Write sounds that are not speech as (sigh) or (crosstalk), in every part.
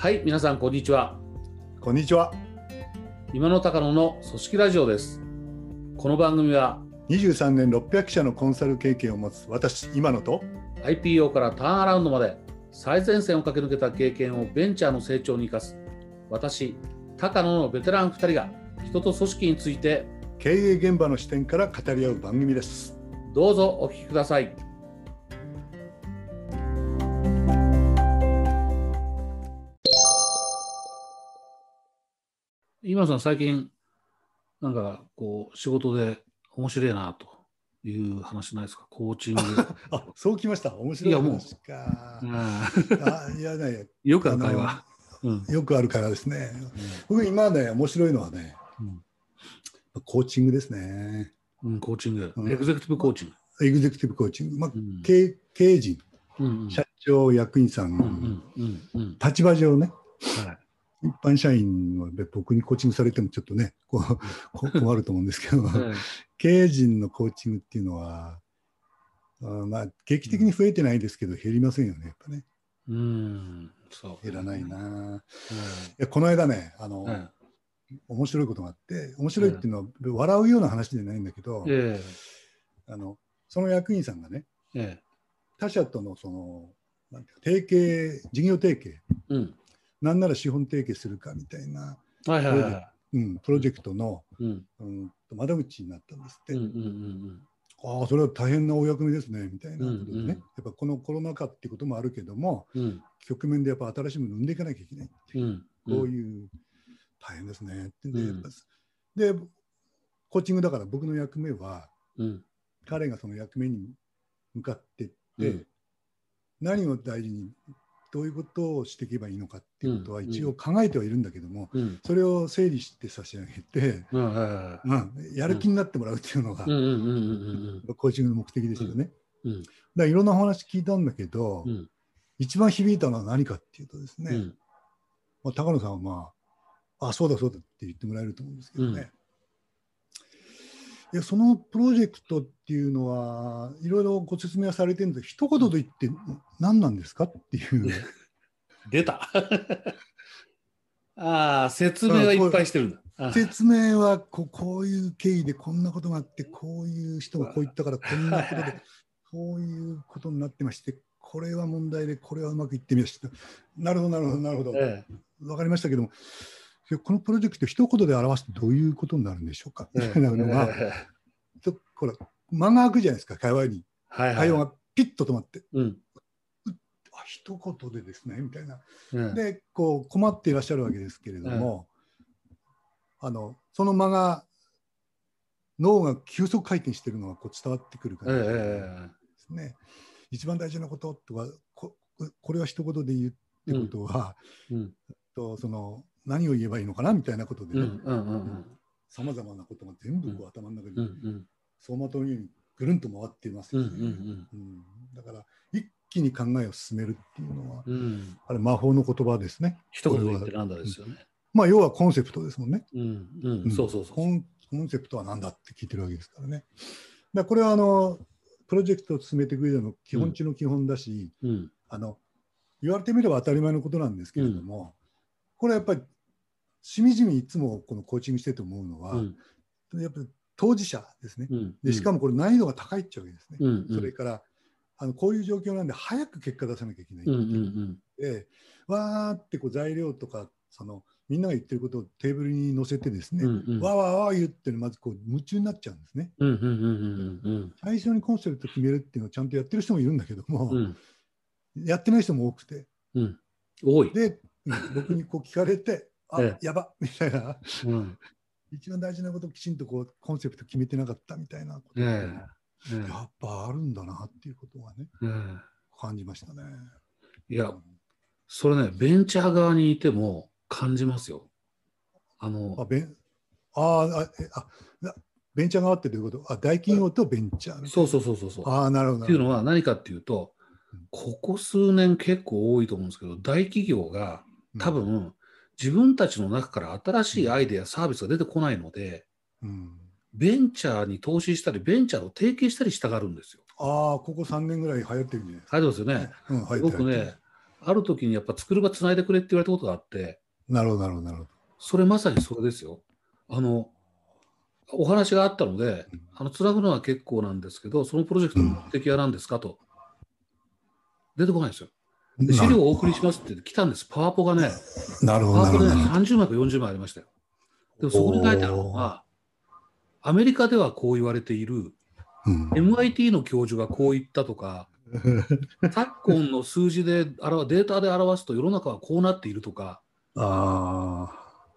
はい、皆さん、こんにちは。こんにちは。今の高野の組織ラジオです。この番組は23年600社のコンサル経験を持つ私、今野と IPO からターンアラウンドまで最前線を駆け抜けた経験をベンチャーの成長に生かす私、高野のベテラン2人が人と組織について経営現場の視点から語り合う番組です。どうぞお聞きください。今さん、最近、なんかこう仕事で面白いなという話ないですか、コーチング。(laughs) あ、そうきました。面白い。いやもう。話か。いやね、よくある会話。うん。よくあるからですね。僕今ね、面白いのはね、うん。コーチングですね。うん、コーチング、うん。エグゼクティブコーチング。エグゼクティブコーチング。まあう、ん。経経営陣、うんうん。社長、役員さん、うんうんうんうん。立場上ね、はい一般社員は僕にコーチングされてもちょっとね、こうこ (laughs) 困ると思うんですけど、はい経営陣のコーチングっていうのは、あーまあ、劇的に増えてないですけど、減りませんよね、やっぱね。うん、そう。減らないな。うん。いやこの間ね、あの、はい面白いことがあって、面白いっていうのは、笑うような話じゃないんだけど、えあのその役員さんがね、ええ他社とのその、なんていうか提携、事業提携、えうん。なんなら資本提携するかみたいな、はいはいはうん、プロジェクトの、い。うん。うん、窓口になったんですって。うんうんうんああ、それは大変なお役目ですね、みたいなことでね、うんうんやっぱこのコロナ禍っていうこともあるけども、うん。うん。局面でやっぱ新しいものを生んでいかなきゃいけないっていう、うん。こういう大変ですねってんで、うんやっぱで、コーチングだから僕の役目は、うん。彼がその役目に向かっていって、うん何を大事に、どういうことをしていけばいいのかっていうことはうん一応考えてはいるんだけども、うん。それを整理して差し上げて、うん。うん、やる気になってもらうっていうのが、コーチングの目的ですよね。うん。だからいろんなお話聞いたんだけど、うん。一番響いたのは何かっていうとですね、うん。まあ、高野さんはまあ、あ、そうだそうだって言ってもらえると思うんですけどね。いやそのプロジェクトっていうのは、いろいろご説明はされてるんですけど、一言で言って何なんですかっていう、(laughs) 出た。(laughs) ああ、説明はいっぱいしてるんだ。あ説明はこうこういう経緯でこんなことがあって、こういう人がこう言ったからこんなことで、(laughs) こういうことになってまして、これは問題で、これはうまくいってみました。なるほど、なるほど、なるほど。えわかりましたけども、このプロジェクト一言で表すとどういうことになるんでしょうか、えみたいなのが、えちょっとほら、間が空くじゃないですか、会話に。はいはい。会話がピッと止まって、うん。あ一言でですね、みたいな。うん。で、こう困っていらっしゃるわけですけれども、あのその間が、脳が急速回転してるのがこう伝わってくる感じでえすね。一番大事なこととか、ここれは一言で言うってことは、えうん。とその何を言えばいいのかなみたいなことでさまざまなことが全部こう頭の中にん走馬灯のようにぐるんと回っていますだから一気に考えを進めるっていうのは、うん。うん。あれ魔法の言葉ですね。一言で言ってなんだですよね。まあ要はコンセプトですもんね。うんう。うんんそうそうそうコ。ンコンセプトは何だって聞いてるわけですからね。だこれはあのプロジェクトを進めていく上での基本中の基本だし、うん。あの言われてみれば当たり前のことなんですけれども、これやっぱりしみじみいつもこのコーチングしてて思うのは、うん。やっぱり当事者ですね。うん。でしかもこれ難易度が高いっちゃうわけですね。うんうん。それからあのこういう状況なんで早く結果出さなきゃいけないうんうんうん。で、わーってこう材料とかそのみんなが言ってることをテーブルに載せてですね、うんうん。わーわーわー言ってまずこう夢中になっちゃうんですね。最初にコンセプト決めるっていうのをちゃんとやってる人もいるんだけども。やってない人も多くてうん。多い。でうん (laughs) 僕にこう聞かれてあ、えやばみたいなうん。一番大事なことをきちんとこうコンセプト決めてなかったみたいなことえやっぱあるんだなっていうことがねえ。え感じましたね。え。いや、それね、ベンチャー側にいても感じますよ。ああの、ベンあーあベンチャー側ってどういうこと？あ大企業とベンチャーねそうそうそうそうそう。ああなるほどっていうのは何かっていうとうん、ここ数年結構多いと思うんですけど、大企業がうん多分、自分たちの中から新しいアイデア、サービスが出てこないので、うんベンチャーに投資したり、ベンチャーと提携したりしたがるんですよ。ああここ3年ぐらい流行ってるんじゃないですか。入ってますよね。うん、流行ってる僕流行ってね、ある時にやっぱ作る場つないでくれって言われたことがあって、なるほど、なるほど、なるほど。それまさにそれですよ。あの、お話があったので、あの、つなぐのは結構なんですけど、そのプロジェクトの目的は何ですかと。出てこないんですよ。で資料をお送りしますって来たんです。パワポがね、なるほど。パワポでね、30枚か40枚ありましたよ。でもそこに書いてあるのが、アメリカではこう言われている、うん、MIT の教授がこう言ったとか、(laughs) 昨今の数字で表データで表すと世の中はこうなっているとか、あ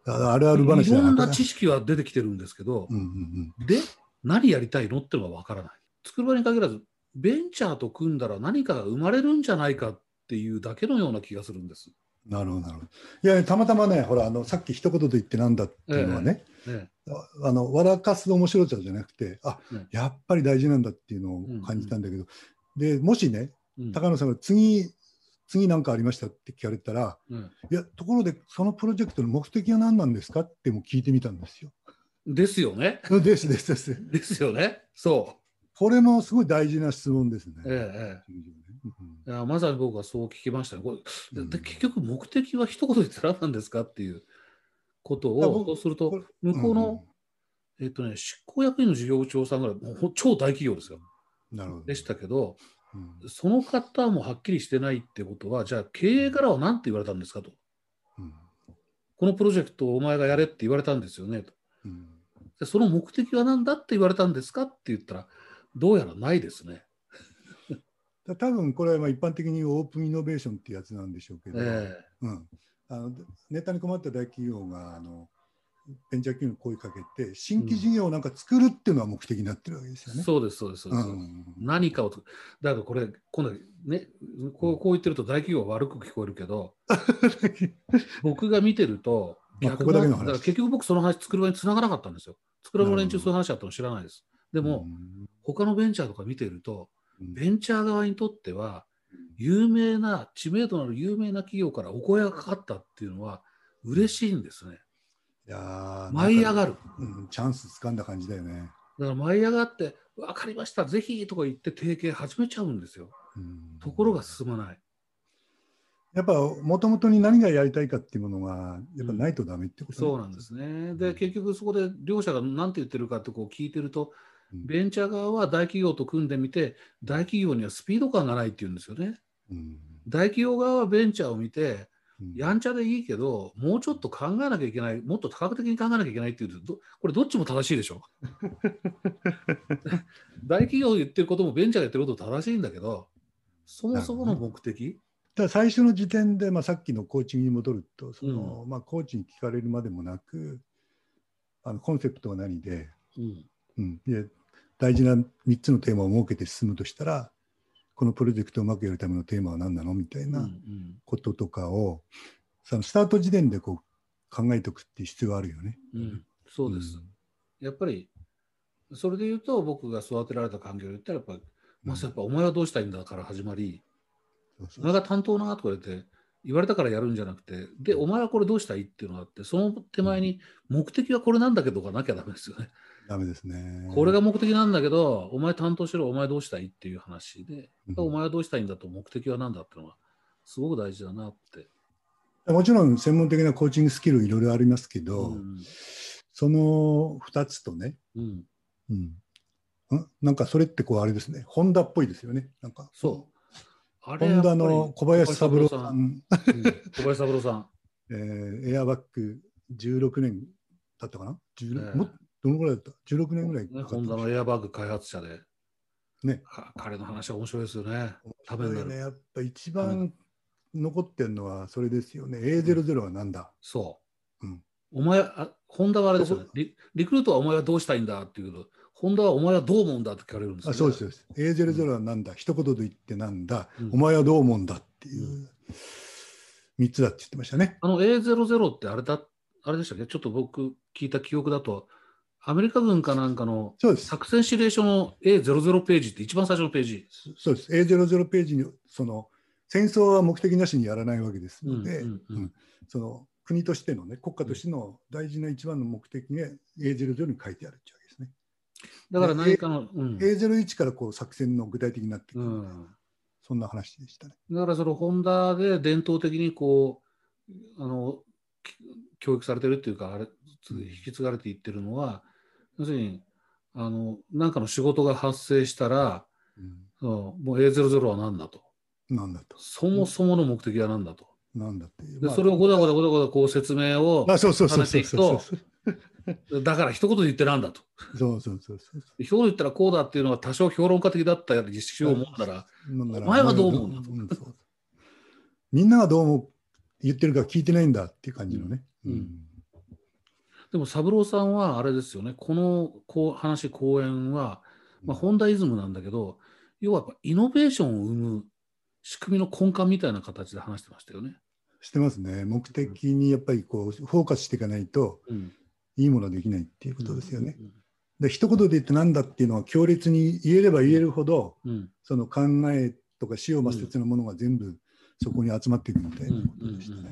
あ、あるあるい話だろんな知識は出てきてるんですけどう、んうんうん。で、何やりたいのってのがわからない。作る場に限らず、ベンチャーと組んだら何かが生まれるんじゃないかっていうだけのような気がするんです。なるほど、なるほど。いや、たまたまね、ほら、あの、さっき一言で言ってなんだっていうのはね、ね、ああの、笑かす面白さじゃなくて、あ、ねやっぱり大事なんだっていうのを感じたんだけど、で、もしね、うん高野さんが次、次何かありましたって聞かれたら、うんいや、ところで、そのプロジェクトの目的は何なんですかっても聞いてみたんですよ。ですよね。ですですです。ですよね。そこれもすごい大事な質問ですね。う。えええうんえ、いやまさに僕はそう聞きましたね。これうんで結局、目的は一言で言ったら何なんですかっていうことを、そうすることれ向こうの、えっとね、執行役員の事業部長さんぐらい、もうほ超大企業ですよ。うんなるほど。でしたけど、うんその方もはっきりしてないってことは、じゃあ経営からは何て言われたんですかと。うんこのプロジェクトをお前がやれって言われたんですよねと。うんでその目的は何だって言われたんですかって言ったら、どうやらないですね。だ多分これはまあ一般的にオープンイノベーションってやつなんでしょうけど、えうん、あのネタに困った大企業があのベンチャー企業に声かけて新規事業をなんか作るっていうのは目的になってるわけですよね。えそうです、そうです、そうです。うん何かをと、だからこれ、今度ね、こうこう言ってると大企業は悪く聞こえるけど、(laughs) 僕が見てると、まあ逆ここだけの話だから結局僕その話作る場に繋がなかったんですよ。作る場の連中そういう話だったの知らないです。でも、他のベンチャーとか見てると、うんベンチャー側にとっては、有名な、知名度のある有名な企業からお声がかかったっていうのは、嬉しいんですね。いやー舞い上がる。うん、チャンス掴んだ感じだよね。だから舞い上がって、分かりました、ぜひとか言って提携始めちゃうんですよ。うんところが進まない。やっぱもともとに何がやりたいかっていうものがやっぱないとダメってこと、ねそうなんですね。で、結局そこで両者が何て言ってるかってこう聞いてると、うんベンチャー側は大企業と組んでみて、大企業にはスピード感がないっていうんですよね。うん。大企業側はベンチャーを見て、うん。やんちゃでいいけど、もうちょっと考えなきゃいけない、もっと多角的に考えなきゃいけないっていうと、どこれどっちも正しいでしょ？(laughs) 大企業が言ってることもベンチャーが言ってることも正しいんだけど、そもそもの目的、ただ最初の時点で、まあ、さっきのコーチングに戻るとその、まあ、コーチに聞かれるまでもなくあのコンセプトは何で,、うん。うん、で大事な3つのテーマを設けて進むとしたらこのプロジェクトをうまくやるためのテーマは何なのみたいなんこととかを、そのスタート時点でこう考えておくっていう必要があるよね。うんそうです。やっぱり、それで言うと、僕が育てられた環境で言ったら、やっぱ、まずやっぱ、お前はどうしたいんだから始まり、お前が担当なとか言って、言われたからやるんじゃなくて、で、お前はこれどうしたいっていうのがあって、その手前に、目的はこれなんだけどがなきゃダメですよね。ダメですね。これが目的なんだけど、お前担当しろ、お前どうしたいっていう話で、うんお前はどうしたいんだと、目的は何だっていうのが、すごく大事だなって。もちろん専門的なコーチングスキルいろいろありますけど、うんその2つとね、うん、うん、んなんかそれってこうあれですね、ホンダっぽいですよね。なんかそう。あホンダの小林三郎さん、小林三郎さん。(laughs) えーエアバッグ16年だったかな、16ええもどのぐらいだった ?16 年ぐらいかね、かホンダのエアバッグ開発者で、ねか彼の話は面白いですよね。ためになるね、やっぱ一番残ってるのはそれですよね。A00 はなんだ、そう。うんお前あ、ホンダはあれですよねそリ。リクルートはお前はどうしたいんだっていうけど、ホンダはお前はどう思うんだって聞かれるんですよ、ね。あそうですそうです。A00 はなんだ、一言で言ってなんだ、うんお前はどう思うんだっていうう3つだって言ってましたね。あの A00 ってあれだ、あれでしたっけ？ちょっと僕聞いた記憶だと、アメリカ軍かなんかのそうです。作戦指令書の A00 ページって一番最初のページ。そうです。A00 ページに、その、戦争は目的なしにやらないわけですので、うんうんうんうんその国としてのね、国家としての大事な一番の目的が A00 に書いてあるっていうわけですね。だから何かの、うん。A01 からこう作戦の具体的になってくる、うんそんな話でしたね。だからそのホンダで伝統的にこうあのき教育されてるっていうかあれつ引き継がれていってるのは要するにあの何かの仕事が発生したらうん。そうもう A00 は何だと。なんだと。そもそもの目的は何だと。なんだっていう。でまあそれをごだごだごだごだこう説明をあそうそうそうそうそう。話 (laughs) だから一言で言ってなんだと。そうそうそうそう。一言で言ったらこうだっていうのが多少評論家的だったりしようもんならお前はどう思うんだとみんながどうも言ってるか聞いてないんだっていう感じのね。うん。うんでも三郎さんはあれですよね。このこう話講演は、まあ、ホンダイズムなんだけど要はやっぱイノベーションを生む仕組みの根幹みたいな形で話してましたよね。してますね。目的にやっぱりこうフォーカスしていかないとうん、いいものはできないっていうことですよね。うんで一言で言ってなんだっていうのは強烈に言えれば言えるほどうん。その考えとか使用抹殺のものが全部そこに集まっていくみたいなことでしたね。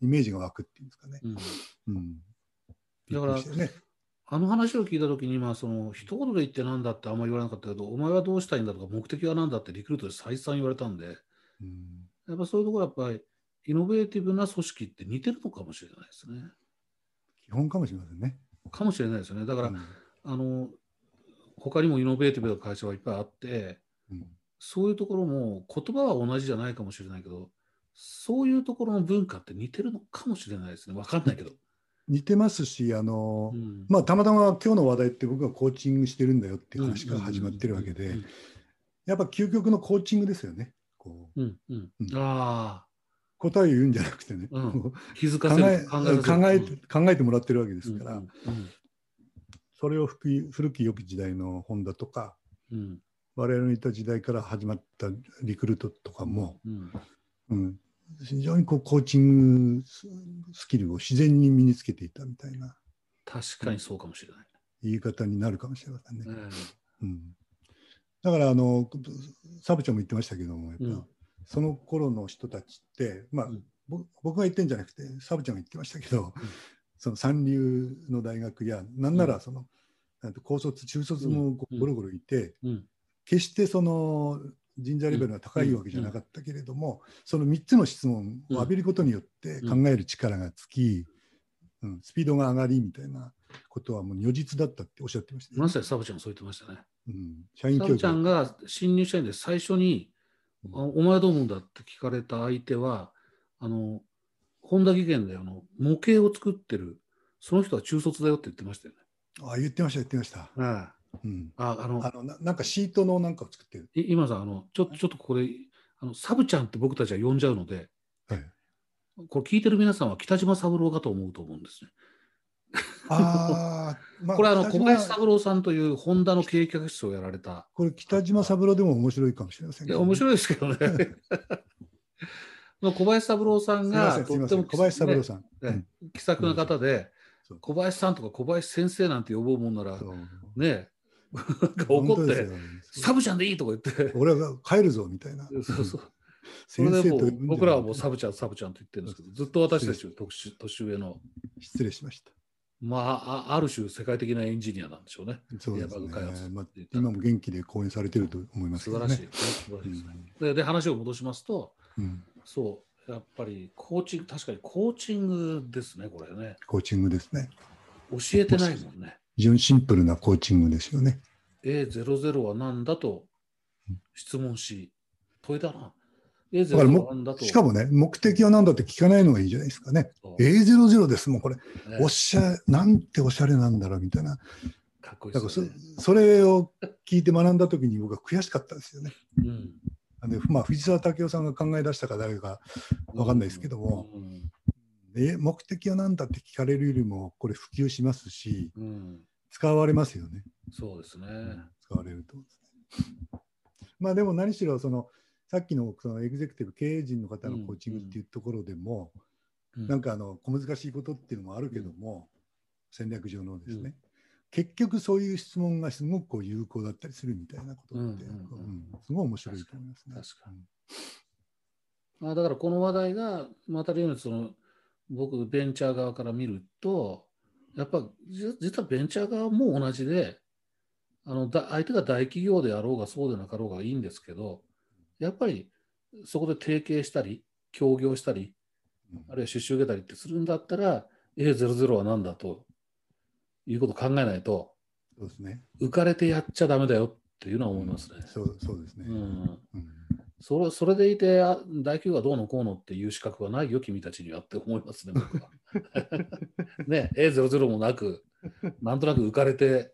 イメージが湧くっていうんですかね。うん。うん、だからあの話を聞いたときに、まあ、その一言で言ってなんだってあんまり言われなかったけど、お前はどうしたいんだとか、目的は何だってリクルートで再三言われたんで、うんやっぱそういうところはやっぱり、イノベーティブな組織って似てるのかもしれないですね。基本かもしれませんね。かもしれないですよね。だから、うんあの、他にもイノベーティブな会社はいっぱいあって、うんそういうところも言葉は同じじゃないかもしれないけど、そういうところの文化って似てるのかもしれないですね。わかんないけど。似てますしあの、うん。まあたまたま今日の話題って僕がコーチングしてるんだよっていう話から始まってるわけでうんやっぱ究極のコーチングですよね。こう。うんうん。うん。ああ、答えを言うんじゃなくてね、うん。こ気づう考えかせる。考させる。えて考えてもらってるわけですから、うんうんそれを古き古き良き時代の本田とかうん。我々のいた時代から始まったリクルートとかも、うん。うん、非常にこうコーチングススキルを自然に身につけていたみたいな確かにそうかもしれない。言い方になるかもしれませんね。えうん、だからあのサブちゃんも言ってましたけどもやっぱ、うん。その頃の人たちって、まあうん。ぼ僕が言ってんじゃなくてサブちゃんが言ってましたけど、(laughs) その三流の大学やなんならその、なんて高卒中卒もゴロゴロいて、うん。決してその人材レベルが高いわけじゃなかったけれども、その3つの質問を浴びることによって考える力がつき、うんスピードが上がりみたいなことはもう如実だったっておっしゃってましたよ。まさにサブちゃんそう言ってましたね。うん、社員教育。サブちゃんが新入社員で最初に、あお前はどう思うんだって聞かれた相手は、あの、本田技研であの模型を作ってる、その人は中卒だよって言ってましたよね。あ言ってました言ってました、あうん、ああのあのななんかシートのなんかを作ってる、い今さんあのちょっとちょっとこれあのサブちゃんって僕たちは呼んじゃうのではい、これ聞いてる皆さんは北島三郎かと思うと思うんですね。あー、(laughs) まこれはあの小林三郎さんというホンダの経営客室をやられた。これ北島三郎でも面白いかもしれませんいや面白いですけどね。(laughs) まあ小林三郎さんがとっても小林三郎さん、気さくな方で小林さんとか小林先生なんて呼ぼうもんならね (laughs) 怒って本当ですよ「サブちゃんでいい」とか言って。俺は帰るぞみたいな。(laughs) そうそう僕らはもうサブちゃん、サブちゃんと言ってるんですけど、ずっと私たち年年上の、失礼しました。まあ、あある種世界的なエンジニアなんでしょうね。そうですね。まあ今も元気で講演されてると思いますけどね。素晴らしい。素晴らしいですねでで、話を戻しますと、うん、そう、やっぱりコーチング、確かにコーチングですね、これね。コーチングですね。教えてないもんね。非常にシンプルなコーチングですよね。A00 は何だと質問し、問いだな。だから A00 もは何だと。しかもね目的は何だって聞かないのがいいじゃないですかね。そう。A00 です。もんこれね。おしゃなんておしゃれなんだろうみたいな。かっこいいですよね。それを聞いて学んだ時に僕は悔しかったんですよね。うん。あのまあ、藤沢武雄さんが考え出したか誰かわかんないですけども、うんえ目的は何だって聞かれるよりもこれ普及しますしうん、使われますよね。そうですね。使われると。まあでも何しろそのさっきのそのエグゼクティブ経営陣の方のコーチングっていうところでも、うんなんかあの小難しいことっていうのもあるけども、戦略上のですね、結局そういう質問がすごくこう有効だったりするみたいなことって、すごい面白いと思いますね。確かにまあ、だからこの話題がまた例にその僕ベンチャー側から見るとやっぱじ実はベンチャー側も同じであのだ相手が大企業であろうがそうでなかろうがいいんですけどやっぱりそこで提携したり、協業したり、うんあるいは出資を受けたりってするんだったら、A00 は何だということを考えないと、そうですね。浮かれてやっちゃダメだよっていうのは思いますね。そうそうですね。うん、うんそれそれでいて、あ大企業がどうのこうのっていう資格はないよ、君たちにはって思いますね、僕は。(laughs) ね、A00 もなく、なんとなく浮かれて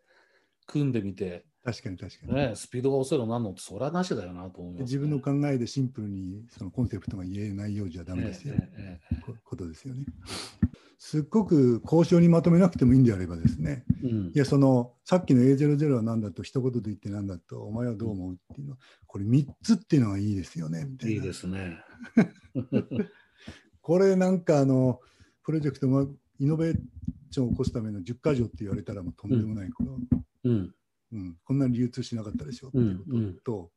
組んでみて、確かに確かに。ね、スピードが遅いのなんのって、それはなしだよなと思います、ね。自分の考えでシンプルにそのコンセプトが言えないようじゃダメですよ、ええええこことですよね。すっごく交渉にまとめなくてもいいんであればですね、ええうん。いや、そのさっきの A00 は何だと一言で言って何だと、お前はどう思うっていうの、これ3つっていうのがいいですよね、みたいな。いいですね。(laughs) これなんかあの、プロジェクトがイノベーションを起こすための10か条って言われたらもうとんでもない、このうん。うん、こんなに流通しなかったでしょってうんいうことと、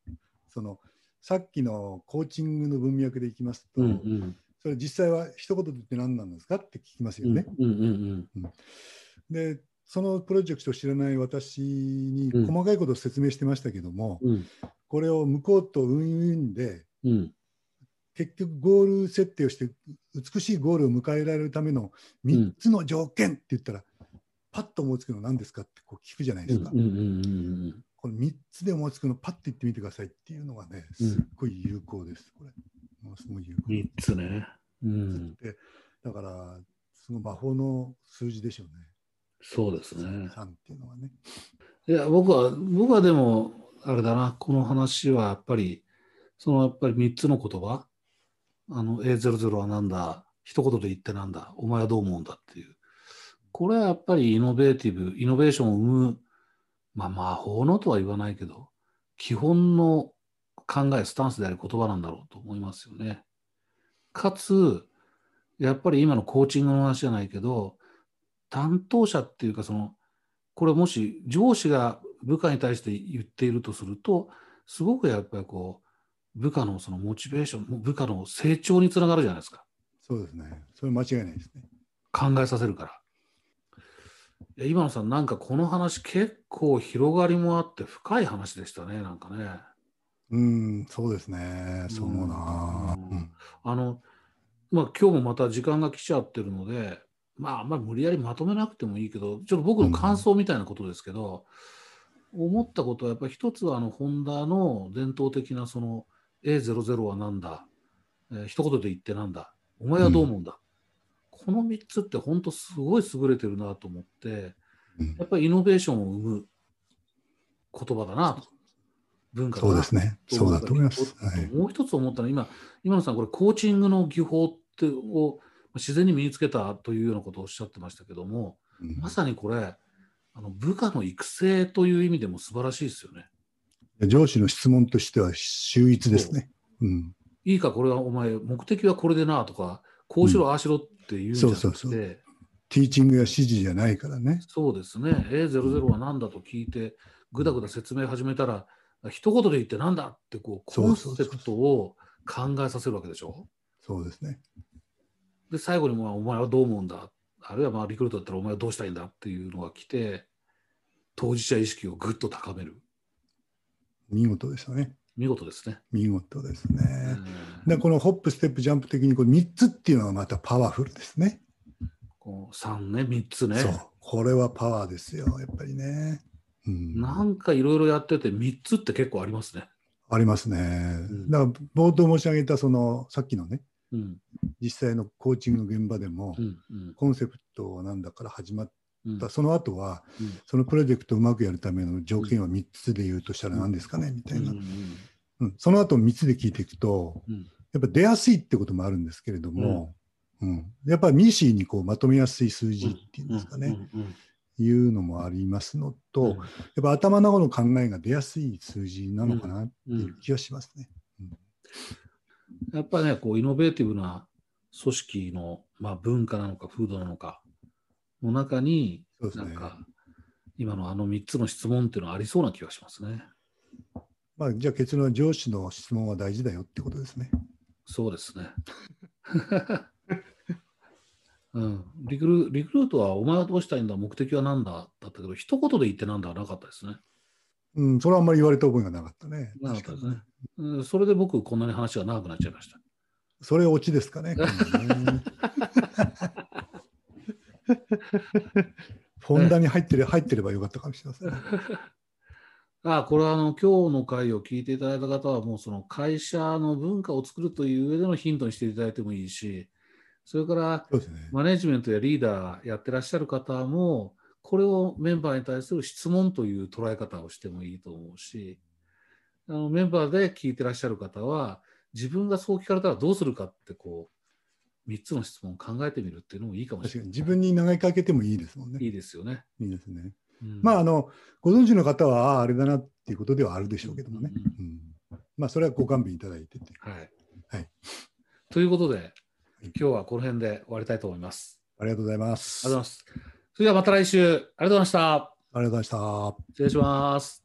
そのさっきのコーチングの文脈でいきますと、うんうんそれ実際は一言で言って何なんですかって聞きますうんよね。うんうんでそのプロジェクトを知らない私にうん。細かいことを説明してましたけども、うん。これを向こうとウィンウィンでうん。結局ゴール設定をして美しいゴールを迎えられるための3つの条件って言ったら、パッと思いつくの何ですかってこう聞くじゃないですか。うんうんうんこの3つで思いつくのパッと言ってみてくださいっていうのがね、うん。すっごい有効です、これ。ものすごい有効。三つね。うん。でだから、その魔法の数字でしょうね。そうですね。3っていうのはね。いや、僕は、僕はでも、あれだな、この話はやっぱり、そのやっぱり3つの言葉、あの A00 はなんだ、一言で言ってなんだ、お前はどう思うんだっていう。これはやっぱりイノベーティブ、イノベーションを生む、まあ魔法のとは言わないけど、基本の考え、スタンスである言葉なんだろうと思いますよね。かつ、やっぱり今のコーチングの話じゃないけど、担当者っていうか、その、これもし上司が部下に対して言っているとすると、すごくやっぱりこう、部下のそのモチベーション、部下の成長につながるじゃないですか。そうですね。それ間違いないですね。考えさせるから。今野さん、なんかこの話結構広がりもあって深い話でしたね、なんかね。うん、そうですね。そうな。うんうんあの、まあ今日もまた時間が来ちゃってるので、まああんまり無理やりまとめなくてもいいけど、ちょっと僕の感想みたいなことですけど、思ったことはやっぱり一つはあのホンダの伝統的なその A00 はなんだ、えー一言で言ってなんだ、お前はどう思うんだ。この3つって本当すごい優れてるなと思って、うんやっぱりイノベーションを生む言葉だなと。文化そうですね。そうだと思います。とはい。もう一つ思ったのは今、今野さん、これ、コーチングの技法ってを自然に身につけたというようなことをおっしゃってましたけども、うんまさにこれ、あの部下の育成という意味でも素晴らしいですよね。上司の質問としては秀逸ですね。うん。いいか、これはお前、目的はこれでなとか、こうしろ、ああしろっていうんじゃなくて、そうそうそうティーチングや指示じゃないからね。そうですね、A00 は何だと聞いて、ぐだぐだ説明始めたら、一言で言ってなんだってこう、コンセプトを考えさせるわけでしょ？そうですね。で、最後にまあお前はどう思うんだ、あるいはまあリクルートだったらお前はどうしたいんだっていうのが来て、当事者意識をぐっと高める。見事でしたね。見事ですね。見事ですうんね。で、このホップ、ステップ、ジャンプ的にこれ3つっていうのがまたパワフルですね。こう3ね、3つね。そう。これはパワーですよ。やっぱりね。うん。なんかいろいろやってて3つって結構ありますね。ありますね。んだから冒頭申し上げたそのさっきのねうん。実際のコーチングの現場でも、うん。うん。コンセプトなんだから始まっうんたその後はうんそのプロジェクトをうまくやるための条件は3つで言うとしたら何ですかねみたいな、うんうんその後3つで聞いていくとうんやっぱ出やすいってこともあるんですけれども、うんやっぱミシーにこうまとめやすい数字っていうんですかね、いうのもありますのと、うんやっぱ頭の中の考えが出やすい数字なのかなってうんいう気がしますね。やっぱね、こう、イノベーティブな組織の、まあ、文化なのか、風土なのか、の中に、ねなんか、今のあの3つの質問っていうのはありそうな気がしますね。まあ、じゃあ結論は上司の質問は大事だよってことですね。そうですね。うん、リクルリクルートはお前はどうしたいんだ、目的は何だだったけど、一言で言ってなんだはなかったですね。うん、それはあんまり言われた覚えがなかったね。なかったですね。うんそれで僕、こんなに話が長くなっちゃいました。それオチですかね。フォンダに入ってる入ってればよかったかもしれません。(laughs) あこれはあの今日の回を聞いていただいた方は、もうその会社の文化を作るという上でのヒントにしていただいてもいいし、それから。マネジメントやリーダーやってらっしゃる方も、これをメンバーに対する質問という捉え方をしてもいいと思うし、あのメンバーで聞いてらっしゃる方は、自分がそう聞かれたらどうするかってこう、3つの質問を考えてみるっていうのもいいかもしれない。確かに自分に投げかけてもいいですもんね。いいですよね。いいですね。うんまああのご存知の方はあれだなっていうことではあるでしょうけどもね。うんうんまあそれはご勘弁いただいてて。はい。はいということで、今日はこの辺で終わりたいと思います。ありがとうございます。ありがとうございます。それではまた来週、ありがとうございました。ありがとうございました。失礼します。